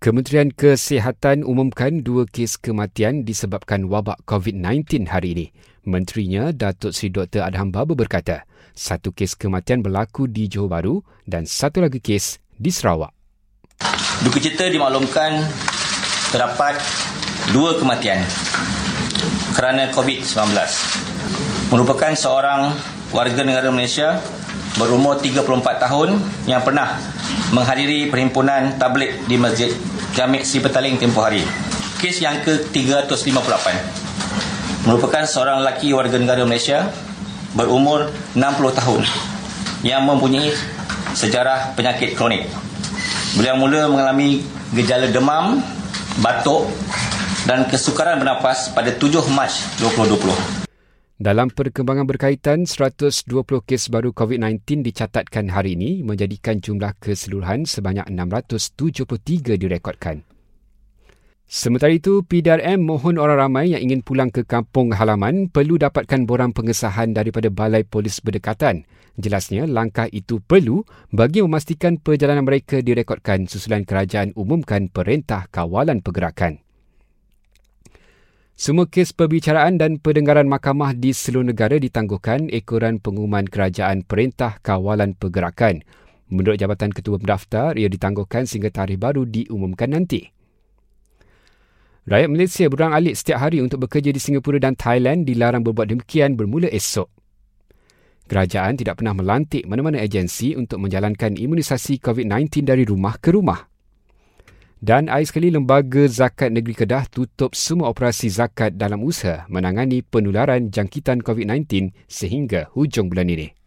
Kementerian Kesihatan umumkan dua kes kematian disebabkan wabak COVID-19 hari ini. Menterinya, Datuk Seri Dr. Adham Baba berkata, satu kes kematian berlaku di Johor Bahru dan satu lagi kes di Sarawak. Duka cita dimaklumkan terdapat dua kematian kerana COVID-19. Merupakan seorang warga negara Malaysia berumur 34 tahun yang pernah menghadiri perhimpunan tablik di Masjid Jamik Si Petaling tempoh hari. Kes yang ke-358 merupakan seorang lelaki warga negara Malaysia berumur 60 tahun yang mempunyai sejarah penyakit kronik. Beliau mula mengalami gejala demam, batuk dan kesukaran bernafas pada 7 Mac 2020. Dalam perkembangan berkaitan, 120 kes baru COVID-19 dicatatkan hari ini menjadikan jumlah keseluruhan sebanyak 673 direkodkan. Sementara itu, PDRM mohon orang ramai yang ingin pulang ke kampung halaman perlu dapatkan borang pengesahan daripada Balai Polis Berdekatan. Jelasnya, langkah itu perlu bagi memastikan perjalanan mereka direkodkan susulan kerajaan umumkan Perintah Kawalan Pergerakan. Semua kes perbicaraan dan perdengaran mahkamah di seluruh negara ditangguhkan ekoran pengumuman kerajaan Perintah Kawalan Pergerakan. Menurut Jabatan Ketua Pendaftar, ia ditangguhkan sehingga tarikh baru diumumkan nanti. Rakyat Malaysia berang alik setiap hari untuk bekerja di Singapura dan Thailand dilarang berbuat demikian bermula esok. Kerajaan tidak pernah melantik mana-mana agensi untuk menjalankan imunisasi COVID-19 dari rumah ke rumah. Dan air sekali Lembaga Zakat Negeri Kedah tutup semua operasi zakat dalam usaha menangani penularan jangkitan COVID-19 sehingga hujung bulan ini.